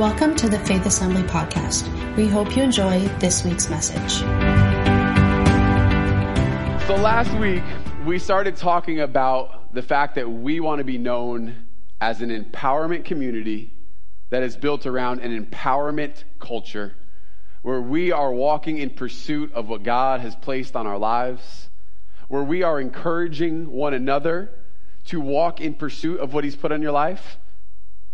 Welcome to the Faith Assembly podcast. We hope you enjoy this week's message. So last week, we started talking about the fact that we want to be known as an empowerment community that is built around an empowerment culture where we are walking in pursuit of what God has placed on our lives, where we are encouraging one another to walk in pursuit of what He's put on your life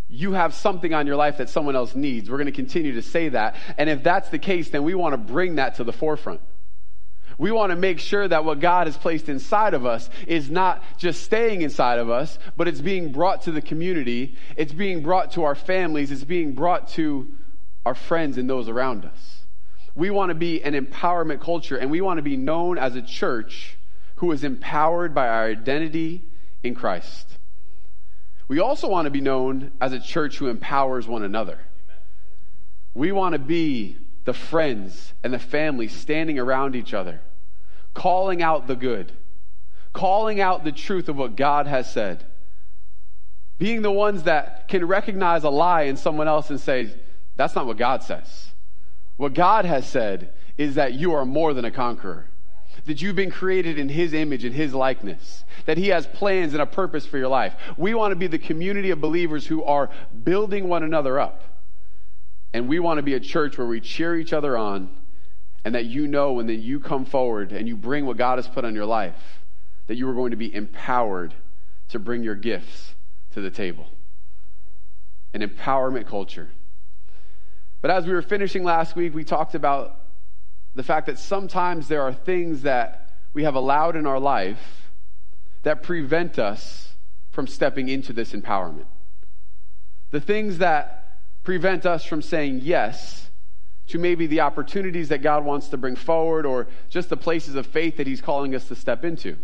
you have something on your life that someone else needs. We're going to continue to say that. And if that's the case, then we want to bring that to the forefront. We want to make sure that what God has placed inside of us is not just staying inside of us, but it's being brought to the community. It's being brought to our families. It's being brought to our friends and those around us. We want to be an empowerment culture and we want to be known as a church who is empowered by our identity in Christ. We also want to be known as a church who empowers one another. We want to be the friends and the family standing around each other, calling out the good, calling out the truth of what God has said, being the ones that can recognize a lie in someone else and say, that's not what God says. What God has said is that you are more than a conqueror that you've been created in His image and His likeness, that He has plans and a purpose for your life. We want to be the community of believers who are building one another up. And we want to be a church where we cheer each other on and that you know when that you come forward and you bring what God has put on your life, that you are going to be empowered to bring your gifts to the table. An empowerment culture. But as we were finishing last week, we talked about the fact that sometimes there are things that we have allowed in our life that prevent us from stepping into this empowerment. The things that prevent us from saying yes to maybe the opportunities that God wants to bring forward or just the places of faith that He's calling us to step into.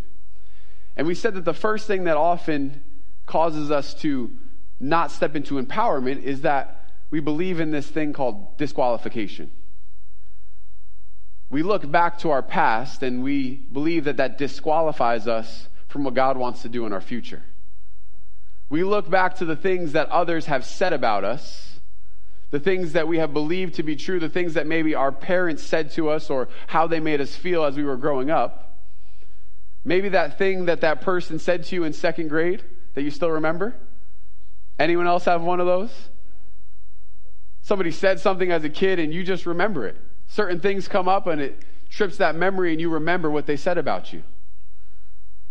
And we said that the first thing that often causes us to not step into empowerment is that we believe in this thing called disqualification we look back to our past and we believe that that disqualifies us from what God wants to do in our future. We look back to the things that others have said about us, the things that we have believed to be true, the things that maybe our parents said to us or how they made us feel as we were growing up. Maybe that thing that that person said to you in second grade that you still remember. Anyone else have one of those? Somebody said something as a kid and you just remember it. Certain things come up and it trips that memory and you remember what they said about you.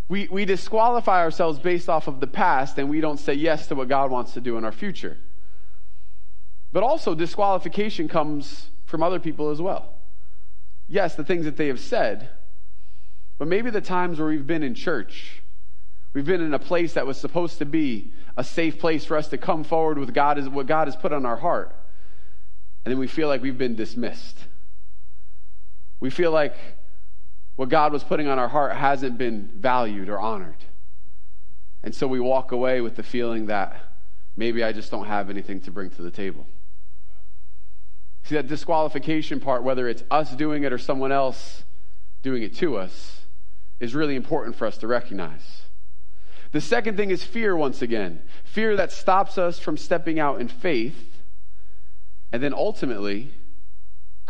We, we disqualify ourselves based off of the past and we don't say yes to what God wants to do in our future. But also, disqualification comes from other people as well. Yes, the things that they have said, but maybe the times where we've been in church, we've been in a place that was supposed to be a safe place for us to come forward with God, what God has put on our heart, and then we feel like we've been dismissed. We feel like what God was putting on our heart hasn't been valued or honored. And so we walk away with the feeling that maybe I just don't have anything to bring to the table. See, that disqualification part, whether it's us doing it or someone else doing it to us, is really important for us to recognize. The second thing is fear, once again. Fear that stops us from stepping out in faith, and then ultimately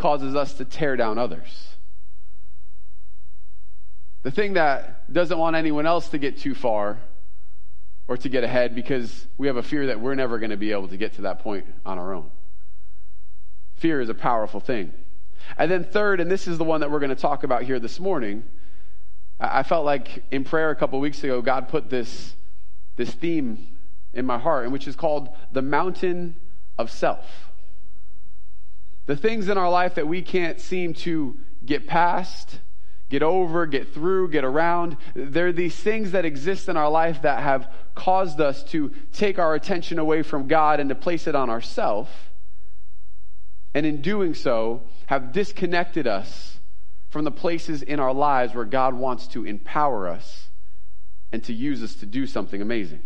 causes us to tear down others. The thing that doesn't want anyone else to get too far or to get ahead because we have a fear that we're never going to be able to get to that point on our own. Fear is a powerful thing. And then, third, and this is the one that we're going to talk about here this morning, I felt like in prayer a couple weeks ago, God put this, this theme in my heart, which is called the mountain of self. The things in our life that we can't seem to get past, get over, get through, get around. There are these things that exist in our life that have caused us to take our attention away from God and to place it on ourselves. And in doing so, have disconnected us from the places in our lives where God wants to empower us and to use us to do something amazing.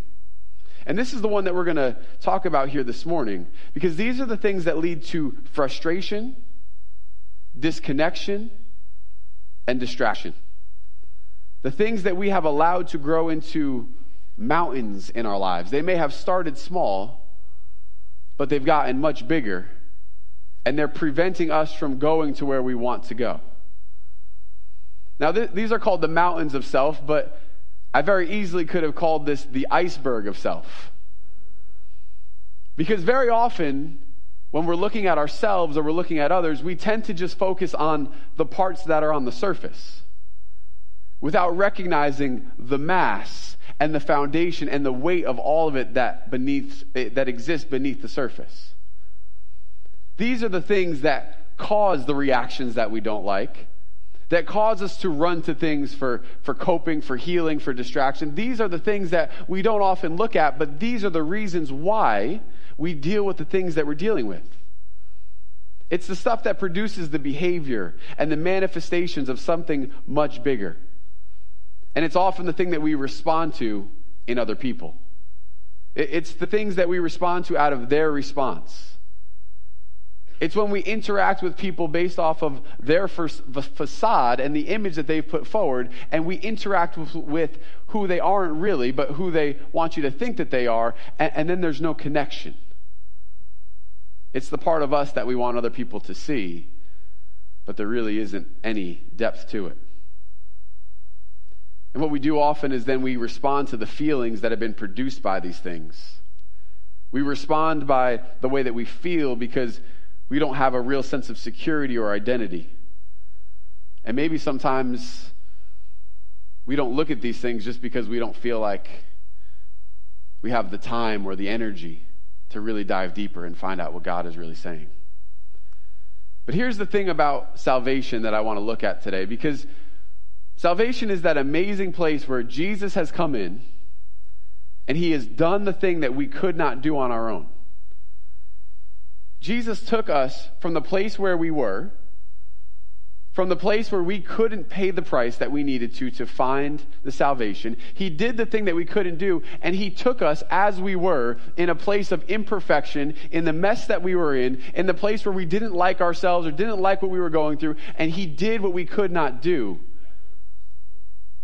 And this is the one that we're going to talk about here this morning because these are the things that lead to frustration, disconnection, and distraction. The things that we have allowed to grow into mountains in our lives. They may have started small, but they've gotten much bigger, and they're preventing us from going to where we want to go. Now, th- these are called the mountains of self, but I very easily could have called this the iceberg of self. Because very often, when we're looking at ourselves or we're looking at others, we tend to just focus on the parts that are on the surface without recognizing the mass and the foundation and the weight of all of it that beneath eh, that exists beneath the surface. These are the things that cause the reactions that we don't like that cause us to run to things for, for coping, for healing, for distraction. These are the things that we don't often look at, but these are the reasons why we deal with the things that we're dealing with. It's the stuff that produces the behavior and the manifestations of something much bigger. And it's often the thing that we respond to in other people. It's the things that we respond to out of their response. It's when we interact with people based off of their facade and the image that they've put forward, and we interact with, with who they aren't really, but who they want you to think that they are, and, and then there's no connection. It's the part of us that we want other people to see, but there really isn't any depth to it. And what we do often is then we respond to the feelings that have been produced by these things. We respond by the way that we feel because we don't have a real sense of security or identity. And maybe sometimes we don't look at these things just because we don't feel like we have the time or the energy to really dive deeper and find out what God is really saying. But here's the thing about salvation that I want to look at today because salvation is that amazing place where Jesus has come in and he has done the thing that we could not do on our own. Jesus took us from the place where we were, from the place where we couldn't pay the price that we needed to to find the salvation. He did the thing that we couldn't do, and He took us as we were in a place of imperfection, in the mess that we were in, in the place where we didn't like ourselves or didn't like what we were going through, and He did what we could not do.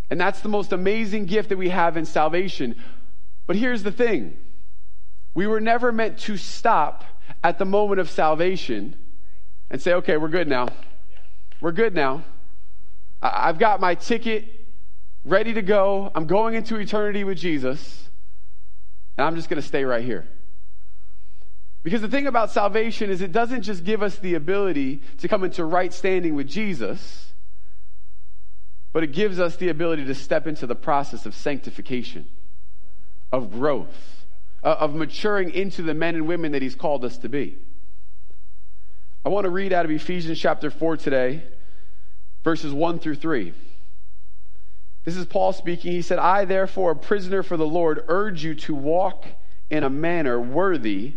And that's the most amazing gift that we have in salvation. But here's the thing we were never meant to stop at the moment of salvation and say, okay, we're good now. We're good now. I've got my ticket ready to go. I'm going into eternity with Jesus, and I'm just going to stay right here. Because the thing about salvation is it doesn't just give us the ability to come into right standing with Jesus, but it gives us the ability to step into the process of sanctification, of growth Uh, of maturing into the men and women that He's called us to be. I want to read out of Ephesians chapter 4 today, verses 1 through 3. This is Paul speaking. He said, I, therefore, a prisoner for the Lord, urge you to walk in a manner worthy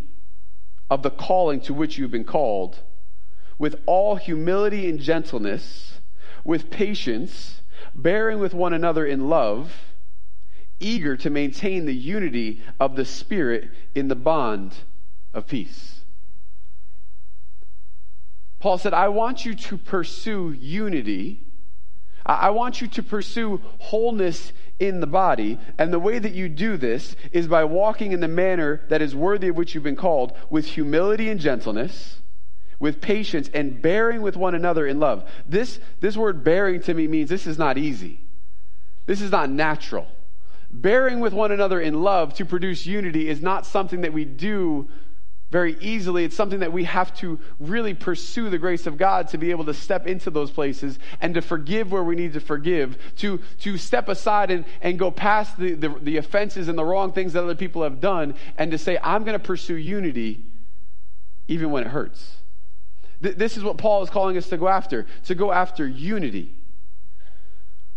of the calling to which you've been called, with all humility and gentleness, with patience, bearing with one another in love eager to maintain the unity of the Spirit in the bond of peace. Paul said, I want you to pursue unity. I want you to pursue wholeness in the body. And the way that you do this is by walking in the manner that is worthy of which you've been called, with humility and gentleness, with patience, and bearing with one another in love. This, this word bearing to me means this is not easy. This is not natural bearing with one another in love to produce unity is not something that we do very easily. It's something that we have to really pursue the grace of God to be able to step into those places and to forgive where we need to forgive, to, to step aside and, and go past the, the, the offenses and the wrong things that other people have done and to say, I'm going to pursue unity even when it hurts. Th- this is what Paul is calling us to go after, to go after unity.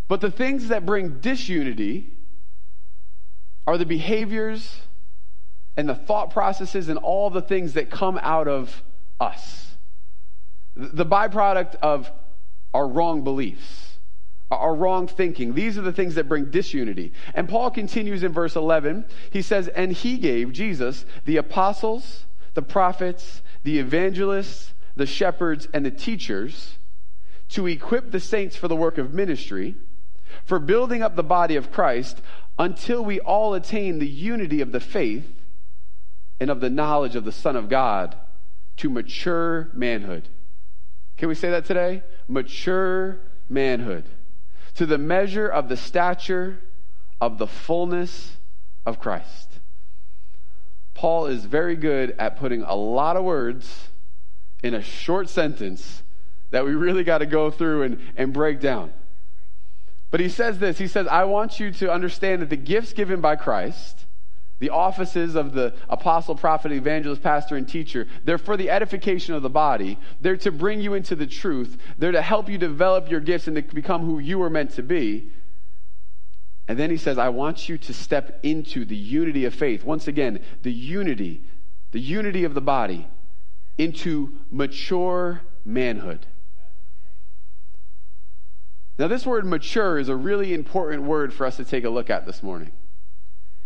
But the things that bring disunity, are the behaviors and the thought processes and all the things that come out of us. The byproduct of our wrong beliefs, our wrong thinking. These are the things that bring disunity. And Paul continues in verse 11. He says, And he gave, Jesus, the apostles, the prophets, the evangelists, the shepherds, and the teachers to equip the saints for the work of ministry, for building up the body of Christ until we all attain the unity of the faith and of the knowledge of the Son of God to mature manhood. Can we say that today? Mature manhood. To the measure of the stature of the fullness of Christ. Paul is very good at putting a lot of words in a short sentence that we really got to go through and, and break down. But he says this He says, I want you to understand that the gifts given by Christ, the offices of the apostle, prophet, evangelist, pastor, and teacher, they're for the edification of the body. They're to bring you into the truth. They're to help you develop your gifts and to become who you were meant to be. And then he says, I want you to step into the unity of faith. Once again, the unity, the unity of the body, into mature manhood. Now, this word mature is a really important word for us to take a look at this morning.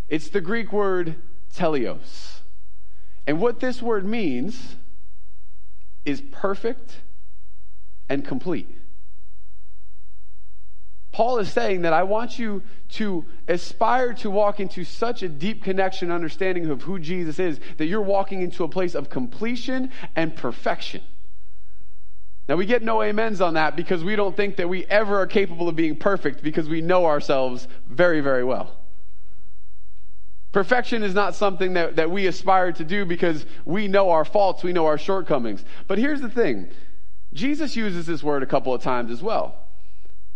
It's the Greek word teleos. And what this word means is perfect and complete. Paul is saying that I want you to aspire to walk into such a deep connection, understanding of who Jesus is, that you're walking into a place of completion and perfection. Now, we get no amens on that because we don't think that we ever are capable of being perfect because we know ourselves very, very well. Perfection is not something that, that we aspire to do because we know our faults, we know our shortcomings. But here's the thing Jesus uses this word a couple of times as well.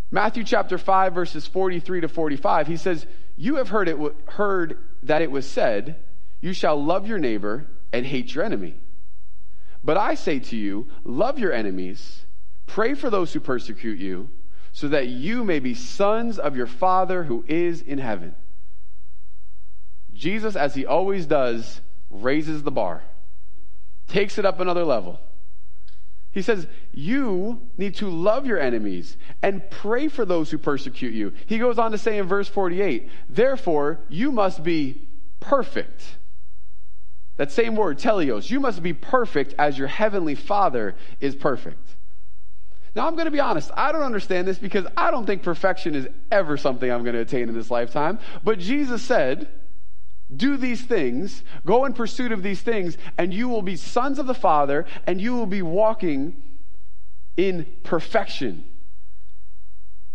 Matthew chapter 5, verses 43 to 45, he says, You have heard, it, heard that it was said, You shall love your neighbor and hate your enemy. But I say to you, love your enemies, pray for those who persecute you, so that you may be sons of your Father who is in heaven. Jesus, as he always does, raises the bar, takes it up another level. He says, You need to love your enemies and pray for those who persecute you. He goes on to say in verse 48, Therefore, you must be perfect that same word, teleos. You must be perfect as your heavenly Father is perfect. Now, I'm going to be honest. I don't understand this because I don't think perfection is ever something I'm going to attain in this lifetime. But Jesus said, do these things, go in pursuit of these things, and you will be sons of the Father, and you will be walking in perfection.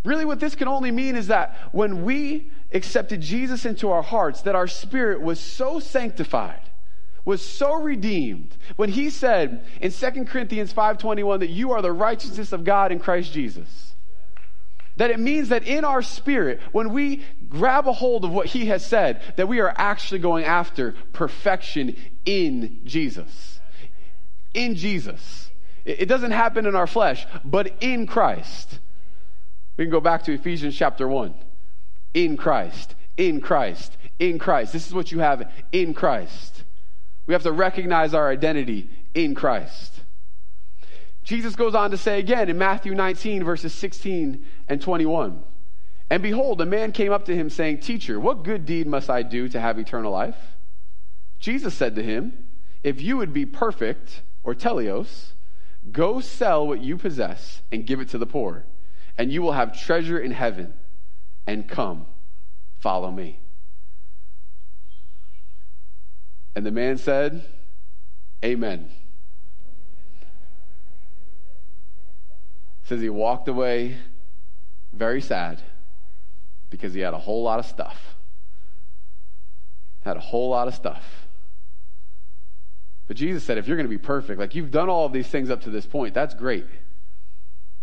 Really, what this can only mean is that when we accepted Jesus into our hearts, that our spirit was so sanctified was so redeemed when he said in 2 Corinthians 5:21 that you are the righteousness of God in Christ Jesus. That it means that in our spirit, when we grab a hold of what he has said, that we are actually going after perfection in Jesus. In Jesus. It doesn't happen in our flesh, but in Christ. We can go back to Ephesians chapter 1. In Christ, in Christ, in Christ. This is what you have in Christ. We have to recognize our identity in Christ. Jesus goes on to say again in Matthew 19, verses 16 and 21. And behold, a man came up to him saying, Teacher, what good deed must I do to have eternal life? Jesus said to him, If you would be perfect, or teleos, go sell what you possess and give it to the poor, and you will have treasure in heaven. And come, follow me. And the man said, Amen. Says he walked away very sad because he had a whole lot of stuff. Had a whole lot of stuff. But Jesus said, if you're going to be perfect, like you've done all of these things up to this point, that's great.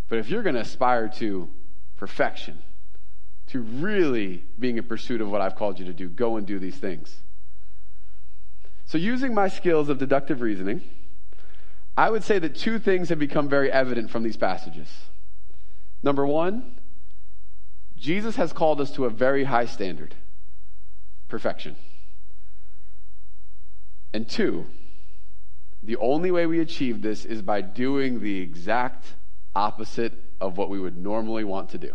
But if you're going to aspire to perfection, to really being in pursuit of what I've called you to do, go and do these things. So, using my skills of deductive reasoning, I would say that two things have become very evident from these passages. Number one, Jesus has called us to a very high standard perfection. And two, the only way we achieve this is by doing the exact opposite of what we would normally want to do.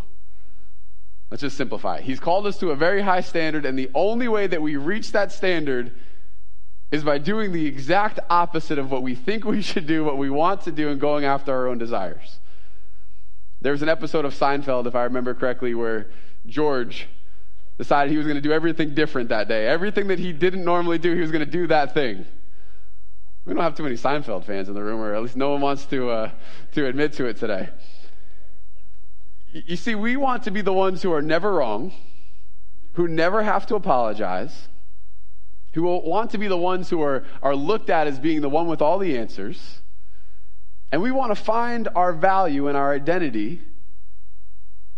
Let's just simplify. He's called us to a very high standard, and the only way that we reach that standard is by doing the exact opposite of what we think we should do, what we want to do, and going after our own desires. There was an episode of Seinfeld, if I remember correctly, where George, decided he was going to do everything different that day. Everything that he didn't normally do, he was going to do that thing. We don't have too many Seinfeld fans in the room, or at least no one wants to, uh, to admit to it today. You see, we want to be the ones who are never wrong, who never have to apologize, who want to be the ones who are, are looked at as being the one with all the answers. And we want to find our value and our identity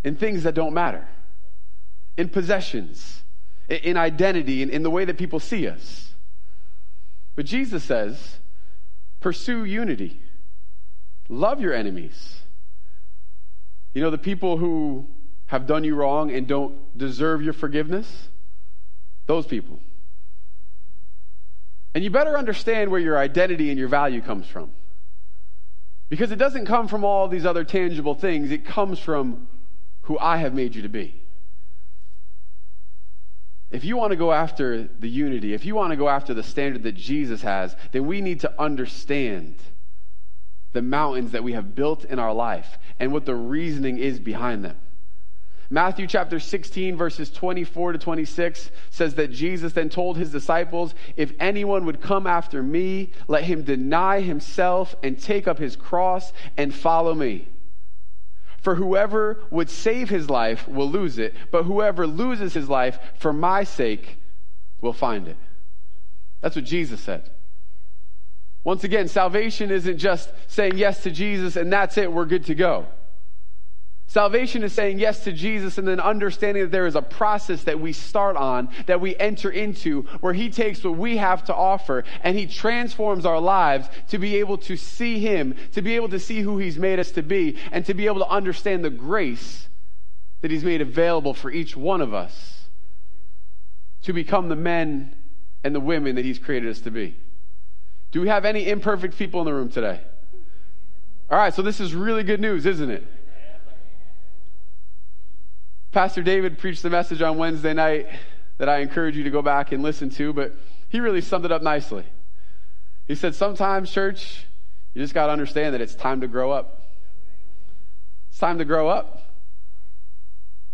in things that don't matter, in possessions, in identity, in, in the way that people see us. But Jesus says, pursue unity, love your enemies. You know, the people who have done you wrong and don't deserve your forgiveness, those people. And you better understand where your identity and your value comes from. Because it doesn't come from all these other tangible things, it comes from who I have made you to be. If you want to go after the unity, if you want to go after the standard that Jesus has, then we need to understand the mountains that we have built in our life and what the reasoning is behind them. Matthew chapter 16, verses 24 to 26 says that Jesus then told his disciples, If anyone would come after me, let him deny himself and take up his cross and follow me. For whoever would save his life will lose it, but whoever loses his life for my sake will find it. That's what Jesus said. Once again, salvation isn't just saying yes to Jesus and that's it, we're good to go. Salvation is saying yes to Jesus and then understanding that there is a process that we start on, that we enter into, where He takes what we have to offer and He transforms our lives to be able to see Him, to be able to see who He's made us to be, and to be able to understand the grace that He's made available for each one of us to become the men and the women that He's created us to be. Do we have any imperfect people in the room today? All right, so this is really good news, isn't it? Pastor David preached the message on Wednesday night that I encourage you to go back and listen to, but he really summed it up nicely. He said, Sometimes, church, you just got to understand that it's time to grow up. It's time to grow up.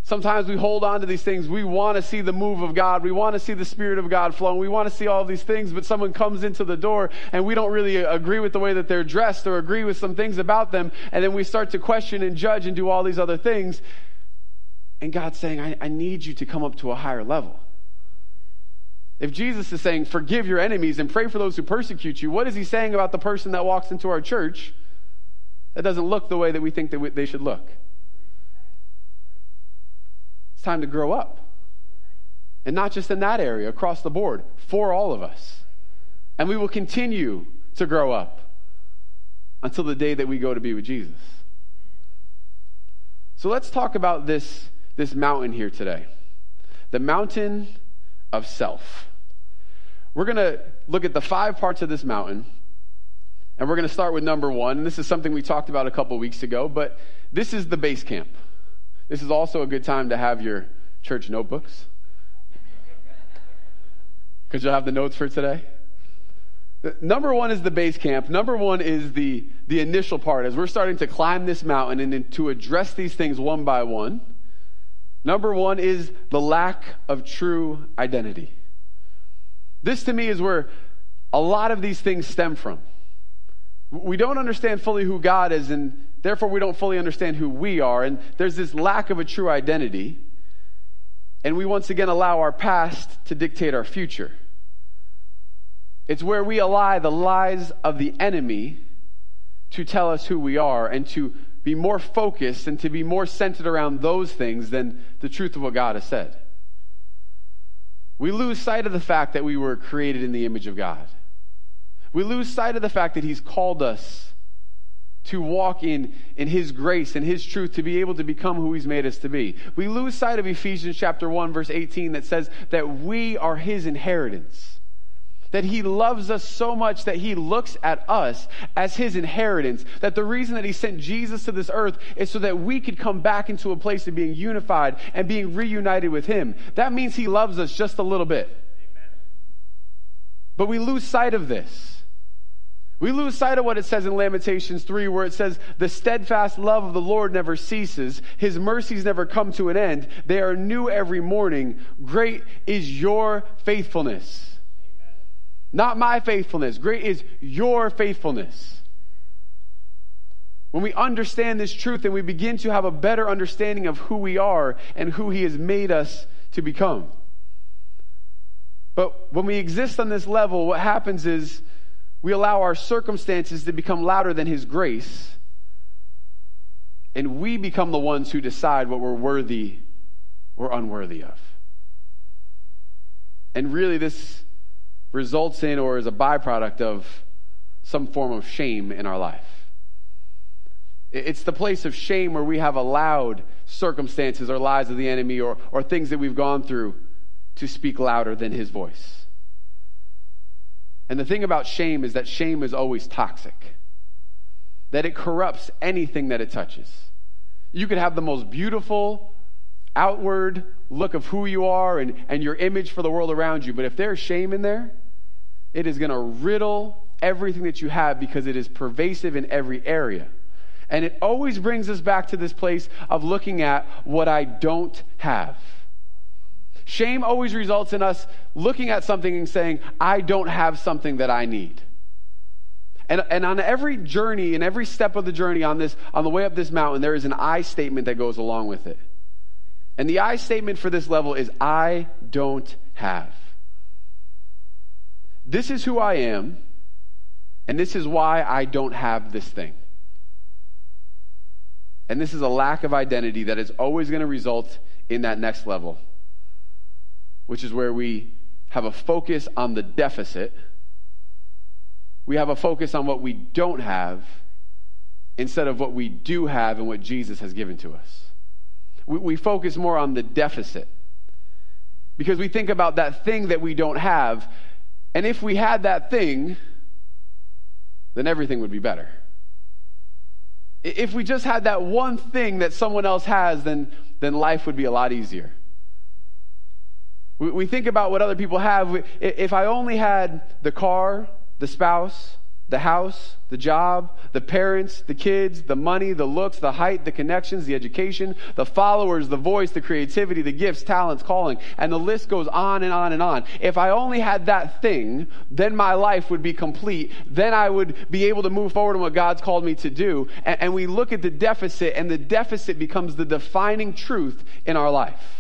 Sometimes we hold on to these things. We want to see the move of God. We want to see the Spirit of God flowing. We want to see all these things, but someone comes into the door and we don't really agree with the way that they're dressed or agree with some things about them. And then we start to question and judge and do all these other things. And God's saying, I, I need you to come up to a higher level. If Jesus is saying, forgive your enemies and pray for those who persecute you, what is he saying about the person that walks into our church that doesn't look the way that we think that they should look? It's time to grow up. And not just in that area, across the board, for all of us. And we will continue to grow up until the day that we go to be with Jesus. So let's talk about this this mountain here today the mountain of self. We're going to look at the five parts of this mountain, and we're going to start with number one. This is something we talked about a couple weeks ago, but this is the base camp. This is also a good time to have your church notebooks because you'll have the notes for today. Number one is the base camp. Number one is the, the initial part. As we're starting to climb this mountain and to address these things one by one, Number one is the lack of true identity. This to me is where a lot of these things stem from. We don't understand fully who God is, and therefore we don't fully understand who we are. And there's this lack of a true identity. And we once again allow our past to dictate our future. It's where we allow the lies of the enemy to tell us who we are and to be more focused and to be more centered around those things than the truth of what God has said. We lose sight of the fact that we were created in the image of God. We lose sight of the fact that He's called us to walk in, in His grace and His truth to be able to become who He's made us to be. We lose sight of Ephesians chapter 1, verse 18, that says that we are His inheritance that he loves us so much that he looks at us as his inheritance. That the reason that he sent Jesus to this earth is so that we could come back into a place of being unified and being reunited with him. That means he loves us just a little bit. But we lose sight of this. We lose sight of what it says in Lamentations 3, where it says, The steadfast love of the Lord never ceases. His mercies never come to an end. They are new every morning. Great is your faithfulness. Not my faithfulness. Great is your faithfulness. When we understand this truth and we begin to have a better understanding of who we are and who He has made us to become. But when we exist on this level, what happens is we allow our circumstances to become louder than His grace, and we become the ones who decide what we're worthy or unworthy of. And really, this results in or is a byproduct of some form of shame in our life. It's the place of shame where we have allowed circumstances or lies of the enemy or, or things that we've gone through to speak louder than his voice. And the thing about shame is that shame is always toxic, that it corrupts anything that it touches. You could have the most beautiful outward look of who you are and, and your image for the world around you, but if there's shame in there, it is going to riddle everything that you have because it is pervasive in every area. And it always brings us back to this place of looking at what I don't have. Shame always results in us looking at something and saying, I don't have something that I need. And, and on every journey and every step of the journey on this, on the way up this mountain, there is an I statement that goes along with it. And the I statement for this level is I don't have. This is who I am, and this is why I don't have this thing. And this is a lack of identity that is always going to result in that next level which is where we have a focus on the deficit. We have a focus on what we don't have instead of what we do have and what Jesus has given to us. We, we focus more on the deficit because we think about that thing that we don't have. And if we had that thing, then everything would be better. If we just had that one thing that someone else has, then, then life would be a lot easier. We, we think about what other people have. If I only had the car, the spouse, the house, the job, the parents, the kids, the money, the looks, the height, the connections, the education, the followers, the voice, the creativity, the gifts, talents, calling, and the list goes on and on and on. If I only had that thing, then my life would be complete. Then I would be able to move forward in what God's called me to do. And, and we look at the deficit, and the deficit becomes the defining truth in our life.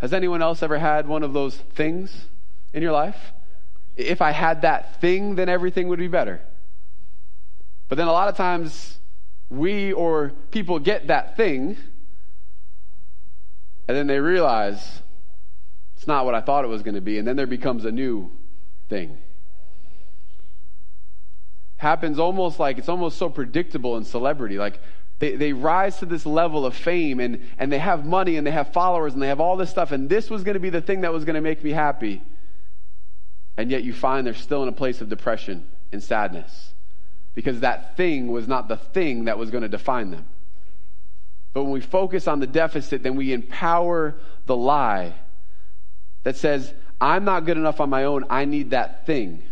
Has anyone else ever had one of those things in your life? If I had that thing, then everything would be better. But then a lot of times we or people get that thing and then they realize it's not what I thought it was going to be, and then there becomes a new thing. Happens almost like it's almost so predictable in celebrity. Like they, they rise to this level of fame and, and they have money and they have followers and they have all this stuff, and this was going to be the thing that was going to make me happy. And yet you find they're still in a place of depression and sadness because that thing was not the thing that was going to define them. But when we focus on the deficit, then we empower the lie that says, I'm not good enough on my own, I need that thing.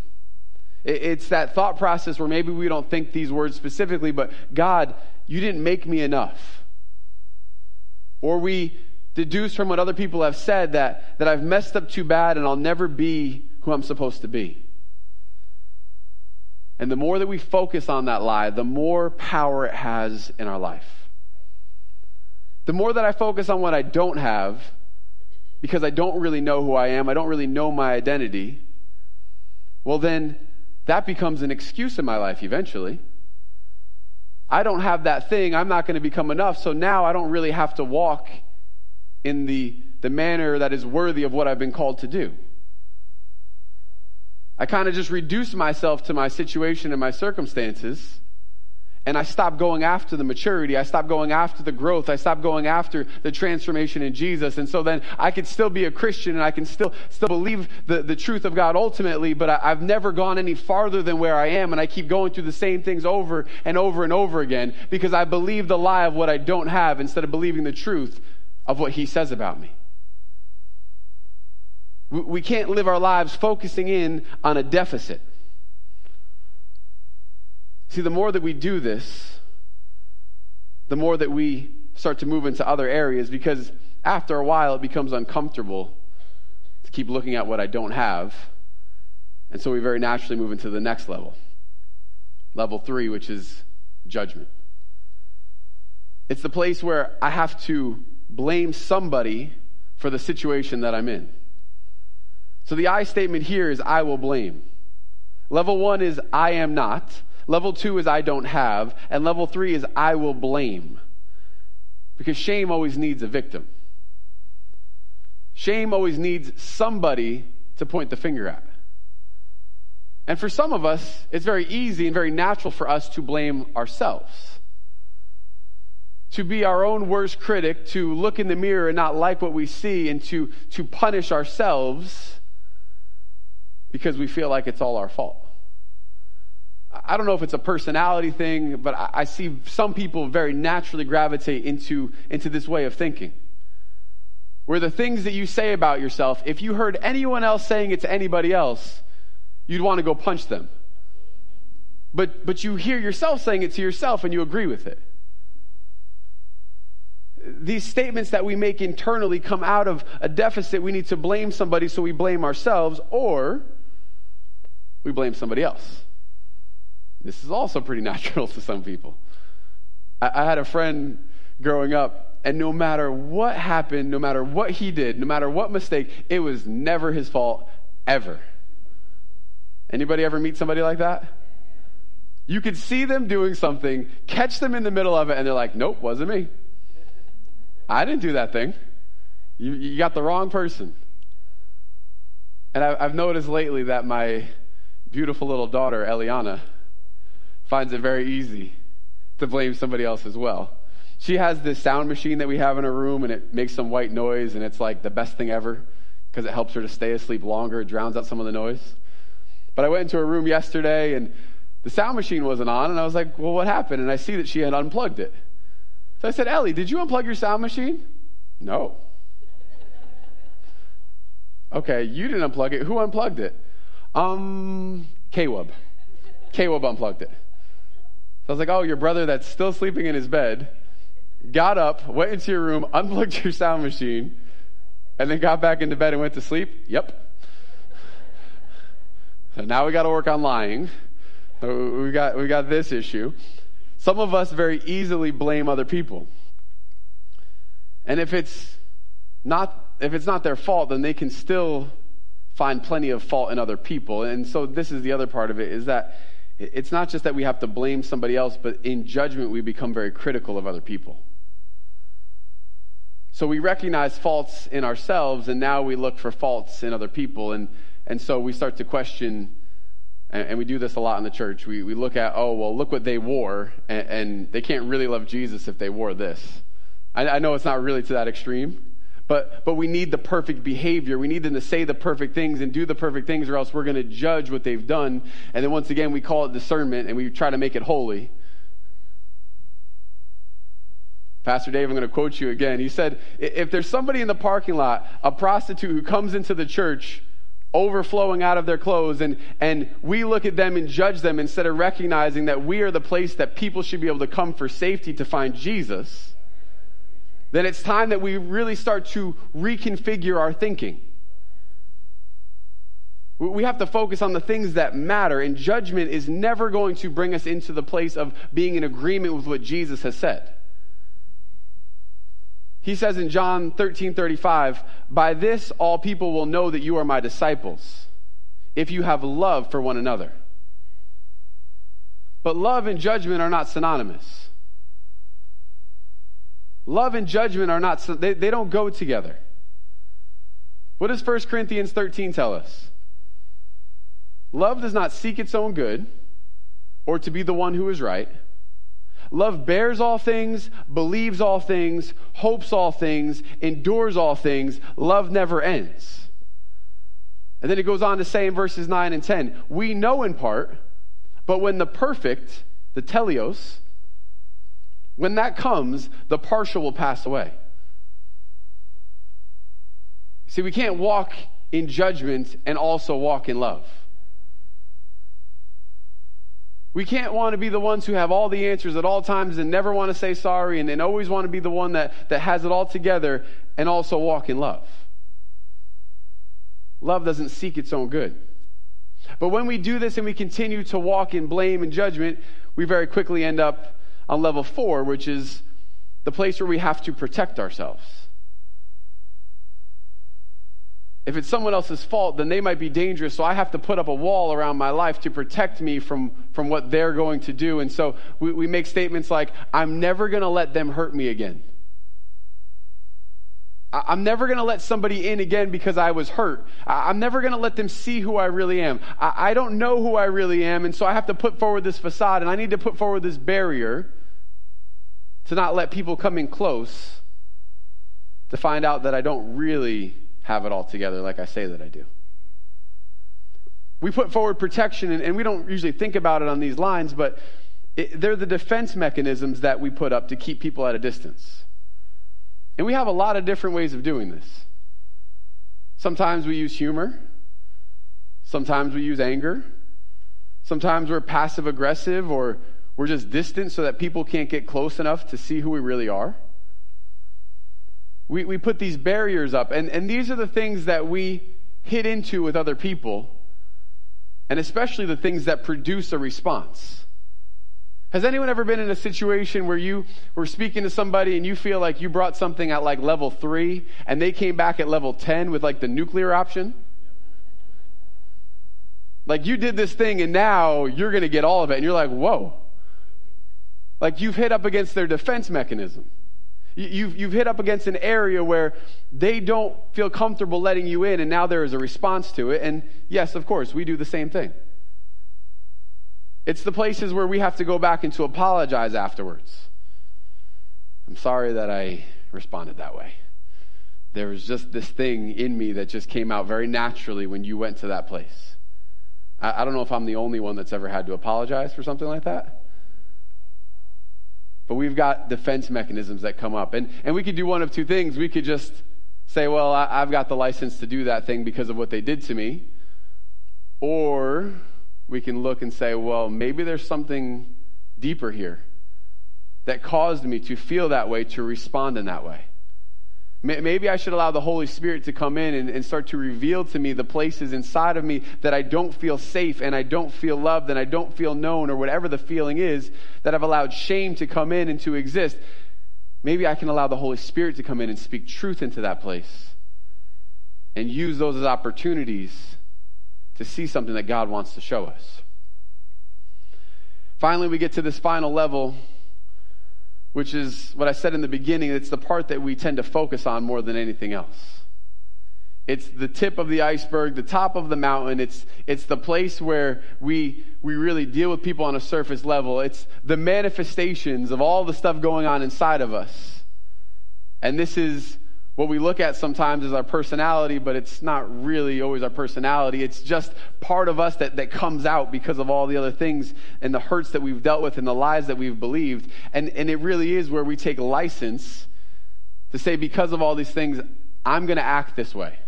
It's that thought process where maybe we don't think these words specifically, but God, you didn't make me enough. Or we deduce from what other people have said that, that I've messed up too bad and I'll never be who I'm supposed to be. And the more that we focus on that lie, the more power it has in our life. The more that I focus on what I don't have, because I don't really know who I am, I don't really know my identity, well, then that becomes an excuse in my life eventually. I don't have that thing. I'm not going to become enough. So now I don't really have to walk in the, the manner that is worthy of what I've been called to do. I kind of just reduce myself to my situation and my circumstances and I stop going after the maturity. I stop going after the growth. I stop going after the transformation in Jesus. And so then I could still be a Christian and I can still, still believe the, the truth of God ultimately, but I, I've never gone any farther than where I am. And I keep going through the same things over and over and over again because I believe the lie of what I don't have instead of believing the truth of what he says about me. We can't live our lives focusing in on a deficit. See, the more that we do this, the more that we start to move into other areas because after a while it becomes uncomfortable to keep looking at what I don't have. And so we very naturally move into the next level. Level three, which is judgment. It's the place where I have to blame somebody for the situation that I'm in. So the I statement here is I will blame. Level one is I am not. Level two is I don't have. And level three is I will blame. Because shame always needs a victim. Shame always needs somebody to point the finger at. And for some of us, it's very easy and very natural for us to blame ourselves. To be our own worst critic, to look in the mirror and not like what we see, and to, to punish ourselves because we feel like it's all our fault. I don't know if it's a personality thing, but I, see some people very naturally gravitate into, into this way of thinking. Where the things that you say about yourself, if you heard anyone else saying it to anybody else, you'd want to go punch them. But, but you hear yourself saying it to yourself and you agree with it. These statements that we make internally come out of a deficit. We need to blame somebody, so we blame ourselves, or we blame somebody else. This is also pretty natural to some people. I, I had a friend growing up, and no matter what happened, no matter what he did, no matter what mistake, it was never his fault, ever. Anybody ever meet somebody like that? You could see them doing something, catch them in the middle of it, and they're like, nope, wasn't me. I didn't do that thing. You, you got the wrong person. And I, I've noticed lately that my beautiful little daughter, Eliana, finds it very easy to blame somebody else as well. She has this sound machine that we have in her room, and it makes some white noise, and it's like the best thing ever because it helps her to stay asleep longer, it drowns out some of the noise. But I went into her room yesterday, and the sound machine wasn't on, and I was like, Well, what happened? And I see that she had unplugged it. So I said, Ellie, did you unplug your sound machine? No. okay, you didn't unplug it. Who unplugged it? Um, K-Wub. K-Wub unplugged it. I was like, oh, your brother that's still sleeping in his bed got up, went into your room, unplugged your sound machine, and then got back into bed and went to sleep? Yep. So now we got to work on lying. We got, we got this issue. Some of us very easily blame other people. And if it's not, if it's not their fault, then they can still find plenty of fault in other people. And so this is the other part of it is that it's not just that we have to blame somebody else, but in judgment, we become very critical of other people. So we recognize faults in ourselves, and now we look for faults in other people. And, and so we start to question, and, and we do this a lot in the church. We, we look at, oh, well, look what they wore, and, and they can't really love Jesus if they wore this. I, I know it's not really to that extreme, but, but we need the perfect behavior. We need them to say the perfect things and do the perfect things, or else we're going to judge what they've done. And then once again, we call it discernment and we try to make it holy. Pastor Dave, I'm going to quote you again. He said, If there's somebody in the parking lot, a prostitute who comes into the church overflowing out of their clothes, and, and we look at them and judge them instead of recognizing that we are the place that people should be able to come for safety to find Jesus then it's time that we really start to reconfigure our thinking. We have to focus on the things that matter, and judgment is never going to bring us into the place of being in agreement with what Jesus has said. He says in John 13 35, By this all people will know that you are my disciples, if you have love for one another. But love and judgment are not synonymous. Love and judgment are not, they, they don't go together. What does 1 Corinthians 13 tell us? Love does not seek its own good or to be the one who is right. Love bears all things, believes all things, hopes all things, endures all things. Love never ends. And then it goes on to say in verses 9 and 10 We know in part, but when the perfect, the teleos, when that comes, the partial will pass away. See, we can't walk in judgment and also walk in love. We can't want to be the ones who have all the answers at all times and never want to say sorry and, and always want to be the one that, that has it all together and also walk in love. Love doesn't seek its own good. But when we do this and we continue to walk in blame and judgment, we very quickly end up on level four, which is the place where we have to protect ourselves. If it's someone else's fault, then they might be dangerous, so I have to put up a wall around my life to protect me from, from what they're going to do. And so we, we make statements like, I'm never going to let them hurt me again. I'm never going to let somebody in again because I was hurt. I'm never going to let them see who I really am. I don't know who I really am, and so I have to put forward this facade, and I need to put forward this barrier to not let people come in close to find out that I don't really have it all together like I say that I do. We put forward protection, and, and we don't usually think about it on these lines, but it, they're the defense mechanisms that we put up to keep people at a distance. And we have a lot of different ways of doing this. Sometimes we use humor, sometimes we use anger, sometimes we're passive aggressive or we're just distant so that people can't get close enough to see who we really are. We, we put these barriers up, and, and these are the things that we hit into with other people, and especially the things that produce a response. Has anyone ever been in a situation where you were speaking to somebody and you feel like you brought something at like level three and they came back at level 10 with like the nuclear option? Like you did this thing and now you're going to get all of it. And you're like, whoa. Like you've hit up against their defense mechanism. You've, you've hit up against an area where they don't feel comfortable letting you in, and now there is a response to it. And yes, of course, we do the same thing. It's the places where we have to go back and to apologize afterwards. I'm sorry that I responded that way. There was just this thing in me that just came out very naturally when you went to that place. I, I don't know if I'm the only one that's ever had to apologize for something like that. But we've got defense mechanisms that come up. And, and we could do one of two things. We could just say, well, I, I've got the license to do that thing because of what they did to me. Or we can look and say, well, maybe there's something deeper here that caused me to feel that way, to respond in that way. Maybe I should allow the Holy Spirit to come in and, and, start to reveal to me the places inside of me that I don't feel safe and I don't feel loved and I don't feel known or whatever the feeling is that I've allowed shame to come in and to exist. Maybe I can allow the Holy Spirit to come in and speak truth into that place and use those as opportunities to see something that God wants to show us. Finally, we get to this final level which is what I said in the beginning, it's the part that we tend to focus on more than anything else. It's the tip of the iceberg, the top of the mountain. It's, it's the place where we, we really deal with people on a surface level. It's the manifestations of all the stuff going on inside of us. And this is what we look at sometimes is our personality, but it's not really always our personality. It's just part of us that, that comes out because of all the other things and the hurts that we've dealt with and the lies that we've believed. And, and it really is where we take license to say, because of all these things, I'm going to act this way.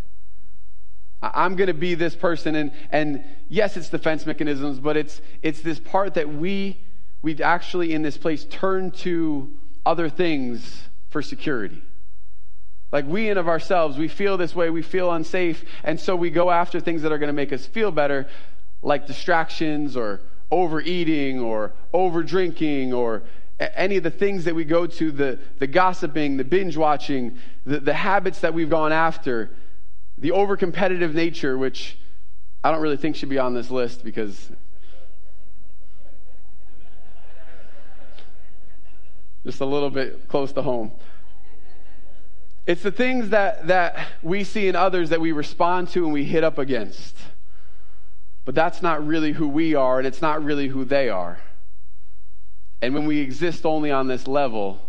I'm going to be this person. And, and yes, it's defense mechanisms, but it's, it's this part that we, we actually in this place turn to other things for security. Like we in of ourselves, we feel this way, we feel unsafe, and so we go after things that are going to make us feel better, like distractions or overeating or over drinking or any of the things that we go to, the, the gossiping, the binge watching, the, the habits that we've gone after, the over competitive nature, which I don't really think should be on this list because just a little bit close to home. It's the things that, that we see in others that we respond to and we hit up against. But that's not really who we are, and it's not really who they are. And when we exist only on this level,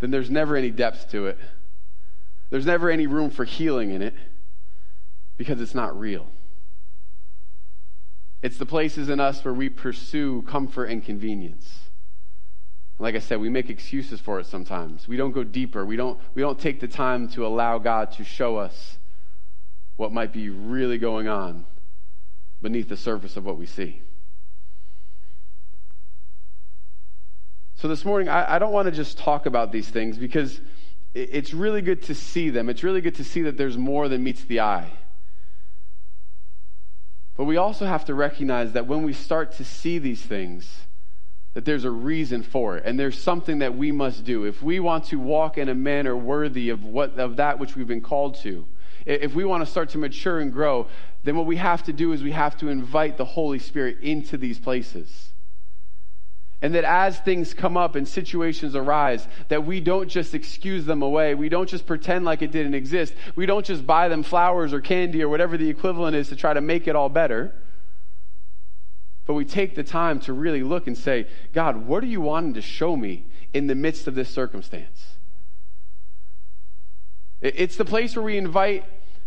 then there's never any depth to it. There's never any room for healing in it because it's not real. It's the places in us where we pursue comfort and convenience. Like I said, we make excuses for it sometimes. We don't go deeper. We don't, we don't take the time to allow God to show us what might be really going on beneath the surface of what we see. So this morning, I, I don't want to just talk about these things because it's really good to see them. It's really good to see that there's more than meets the eye. But we also have to recognize that when we start to see these things, that there's a reason for it. And there's something that we must do. If we want to walk in a manner worthy of what of that which we've been called to if we want to start to mature and grow then what we have to do is we have to invite the holy spirit into these places. And that as things come up and situations arise that we don't just excuse them away. We don't just pretend like it didn't exist. We don't just buy them flowers or candy or whatever the equivalent is to try to make it all better but we take the time to really look and say, God, what are you wanting to show me in the midst of this circumstance? It's the place where we invite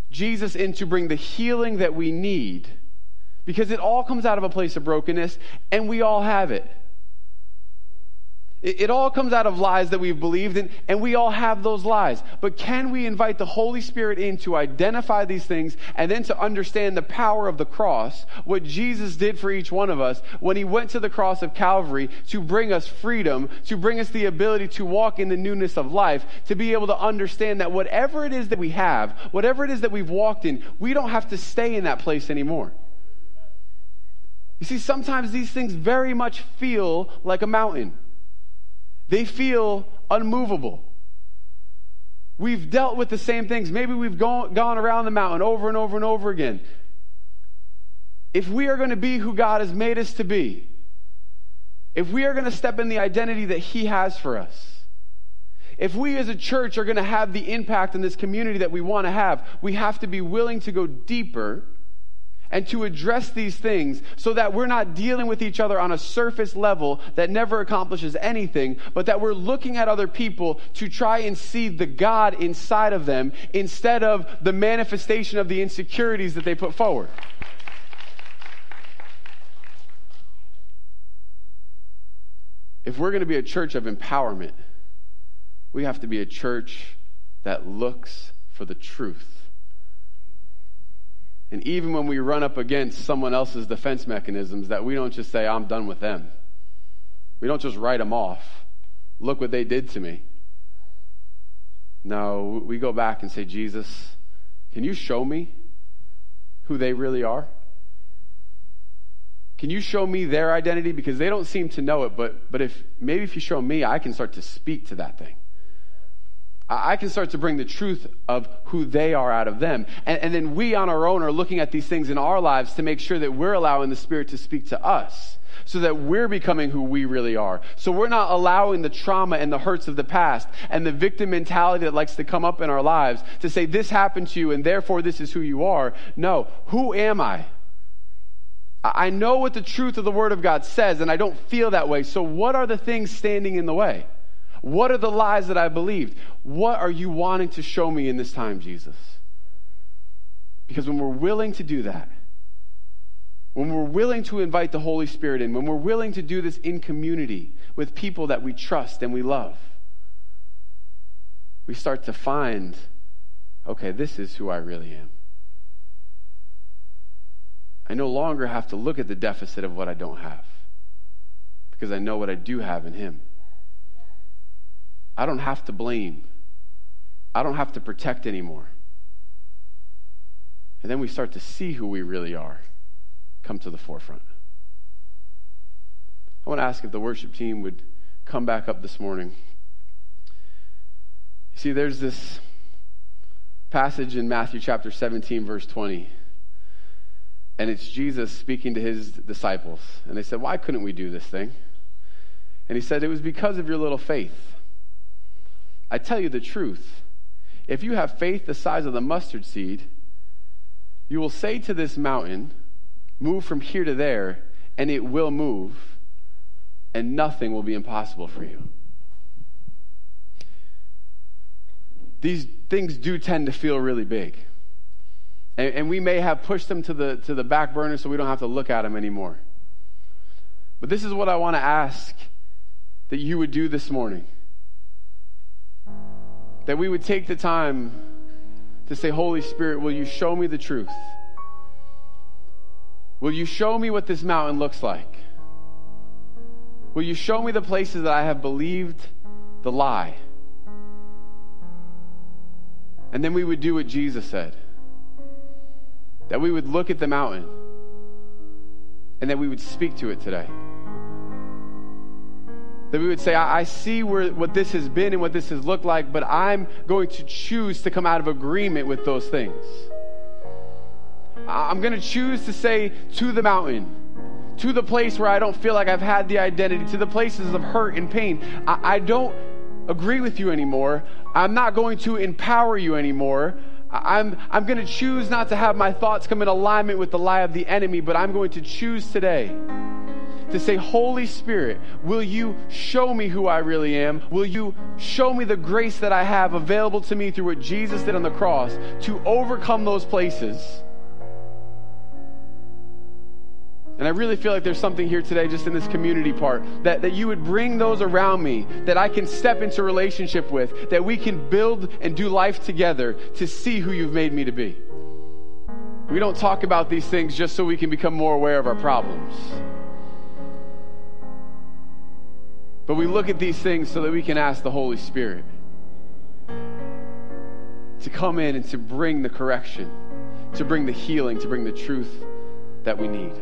Jesus in to bring the healing that we need because it all comes out of a place of brokenness and we all have it. It, it all comes out of lies that we've believed in, and we all have those lies. But can we invite the Holy Spirit in to identify these things and then to understand the power of the cross, what Jesus did for each one of us when he went to the cross of Calvary to bring us freedom, to bring us the ability to walk in the newness of life, to be able to understand that whatever it is that we have, whatever it is that we've walked in, we don't have to stay in that place anymore. You see, sometimes these things very much feel like a mountain. They feel unmovable. We've dealt with the same things. Maybe we've gone, around the mountain over and over and over again. If we are going to be who God has made us to be, if we are going to step in the identity that He has for us, if we as a church are going to have the impact in this community that we want to have, we have to be willing to go deeper and to address these things so that we're not dealing with each other on a surface level that never accomplishes anything, but that we're looking at other people to try and see the God inside of them instead of the manifestation of the insecurities that they put forward. If we're going to be a church of empowerment, we have to be a church that looks for the truth and even when we run up against someone else's defense mechanisms, that we don't just say, I'm done with them. We don't just write them off. Look what they did to me. No, we go back and say, Jesus, can you show me who they really are? Can you show me their identity? Because they don't seem to know it, but, but if maybe if you show me, I can start to speak to that thing. I can start to bring the truth of who they are out of them. And, and, then we on our own are looking at these things in our lives to make sure that we're allowing the Spirit to speak to us so that we're becoming who we really are. So we're not allowing the trauma and the hurts of the past and the victim mentality that likes to come up in our lives to say, this happened to you and therefore this is who you are. No, who am I? I know what the truth of the Word of God says and I don't feel that way. So what are the things standing in the way? What are the lies that I believed? What are you wanting to show me in this time, Jesus? Because when we're willing to do that, when we're willing to invite the Holy Spirit in, when we're willing to do this in community with people that we trust and we love, we start to find okay, this is who I really am. I no longer have to look at the deficit of what I don't have because I know what I do have in Him. I don't have to blame. I don't have to protect anymore. And then we start to see who we really are come to the forefront. I want to ask if the worship team would come back up this morning. You see, there's this passage in Matthew chapter 17, verse 20. And it's Jesus speaking to his disciples. And they said, Why couldn't we do this thing? And he said, It was because of your little faith. I tell you the truth. If you have faith the size of the mustard seed, you will say to this mountain, Move from here to there, and it will move, and nothing will be impossible for you. These things do tend to feel really big. And, and, we may have pushed them to the, to the back burner so we don't have to look at them anymore. But this is what I want to ask that you would do this morning that we would take the time to say, Holy Spirit, will you show me the truth? Will you show me what this mountain looks like? Will you show me the places that I have believed the lie? And then we would do what Jesus said that we would look at the mountain and that we would speak to it today. That we would say, I, I see where, what this has been and what this has looked like, but I'm going to choose to come out of agreement with those things. I'm going to choose to say to the mountain, to the place where I don't feel like I've had the identity, to the places of hurt and pain. I, I don't agree with you anymore. I'm not going to empower you anymore. I'm, I'm going to choose not to have my thoughts come in alignment with the lie of the enemy, but I'm going to choose today to say, Holy Spirit, will you show me who I really am? Will you show me the grace that I have available to me through what Jesus did on the cross to overcome those places? And I really feel like there's something here today, just in this community part, that, that you would bring those around me that I can step into relationship with, that we can build and do life together to see who you've made me to be. We don't talk about these things just so we can become more aware of our problems. But we look at these things so that we can ask the Holy Spirit to come in and to bring the correction, to bring the healing, to bring the truth that we need.